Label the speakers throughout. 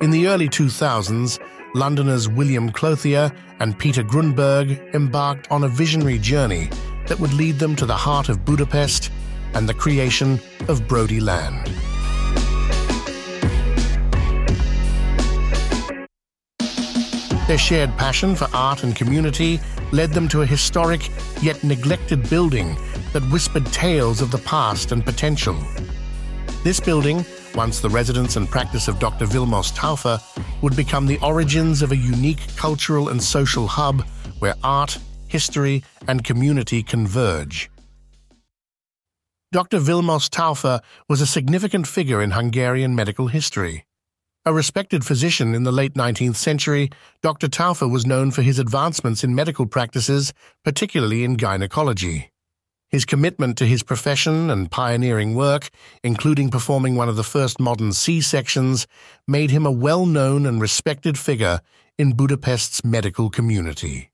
Speaker 1: In the early 2000s, Londoners William Clothier and Peter Grundberg embarked on a visionary journey that would lead them to the heart of Budapest and the creation of Brody Land. Their shared passion for art and community led them to a historic yet neglected building that whispered tales of the past and potential. This building, once the residence and practice of Dr. Vilmos Tauffer, would become the origins of a unique cultural and social hub where art, history, and community converge. Dr. Vilmos Tauffer was a significant figure in Hungarian medical history. A respected physician in the late 19th century, Dr. Tauffer was known for his advancements in medical practices, particularly in gynecology. His commitment to his profession and pioneering work, including performing one of the first modern C-sections, made him a well-known and respected figure in Budapest's medical community.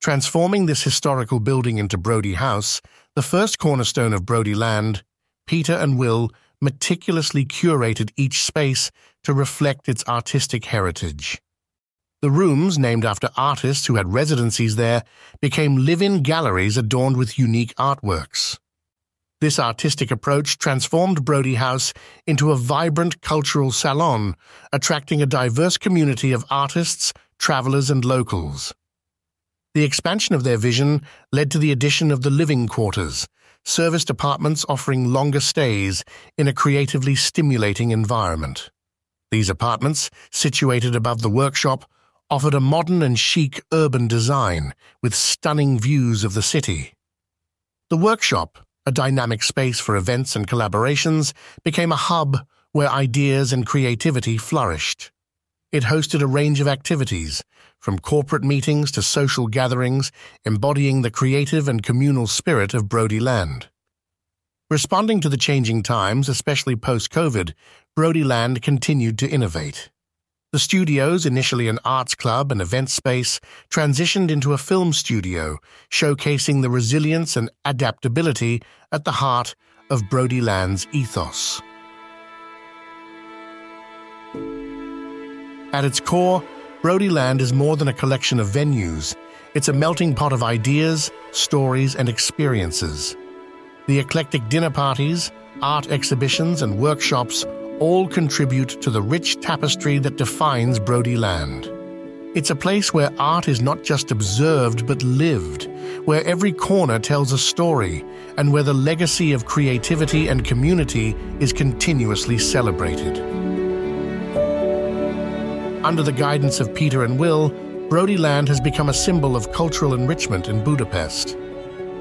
Speaker 1: Transforming this historical building into Brody House, the first cornerstone of Brody Land, Peter and Will meticulously curated each space to reflect its artistic heritage. The rooms, named after artists who had residencies there, became live-in galleries adorned with unique artworks. This artistic approach transformed Brody House into a vibrant cultural salon, attracting a diverse community of artists, travelers, and locals. The expansion of their vision led to the addition of the living quarters, serviced apartments offering longer stays in a creatively stimulating environment. These apartments, situated above the workshop, offered a modern and chic urban design with stunning views of the city. The workshop, a dynamic space for events and collaborations, became a hub where ideas and creativity flourished. It hosted a range of activities, from corporate meetings to social gatherings, embodying the creative and communal spirit of Brody Land. Responding to the changing times, especially post-COVID, Brody Land continued to innovate. The studios, initially an arts club and event space, transitioned into a film studio, showcasing the resilience and adaptability at the heart of Brody Land's ethos. At its core, Brody Land is more than a collection of venues. It's a melting pot of ideas, stories, and experiences. The eclectic dinner parties, art exhibitions, and workshops all contribute to the rich tapestry that defines Brody Land. It's a place where art is not just observed but lived, where every corner tells a story, and where the legacy of creativity and community is continuously celebrated. Under the guidance of Peter and Will, Brody Land has become a symbol of cultural enrichment in Budapest.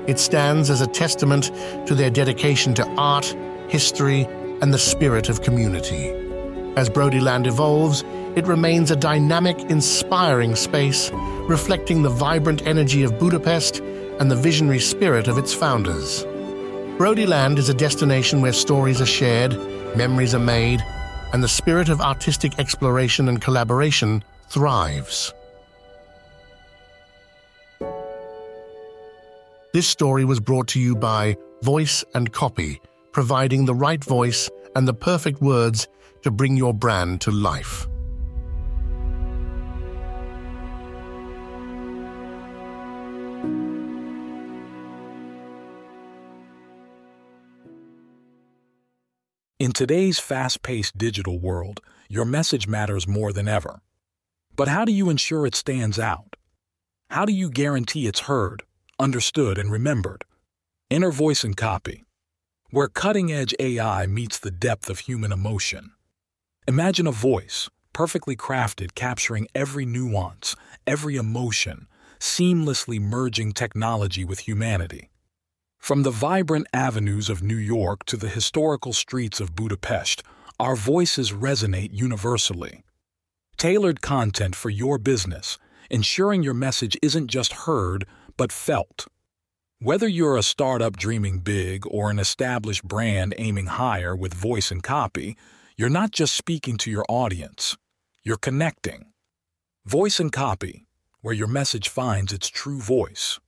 Speaker 1: It stands as a testament to their dedication to art, history, and the spirit of community. As Brody Land evolves, it remains a dynamic, inspiring space, reflecting the vibrant energy of Budapest and the visionary spirit of its founders. Brody Land is a destination where stories are shared, memories are made, and the spirit of artistic exploration and collaboration thrives. This story was brought to you by Voice and Copy, providing the right voice and the perfect words to bring your brand to life.
Speaker 2: In today's fast-paced digital world, your message matters more than ever. But how do you ensure it stands out? How do you guarantee it's heard, understood, and remembered? Inner voice and copy, where cutting-edge AI meets the depth of human emotion. Imagine a voice, perfectly crafted, capturing every nuance, every emotion, seamlessly merging technology with humanity. From the vibrant avenues of New York to the historical streets of Budapest, our voices resonate universally. Tailored content for your business, ensuring your message isn't just heard, but felt. Whether you're a startup dreaming big or an established brand aiming higher with voice and copy, you're not just speaking to your audience, you're connecting. Voice and copy, where your message finds its true voice.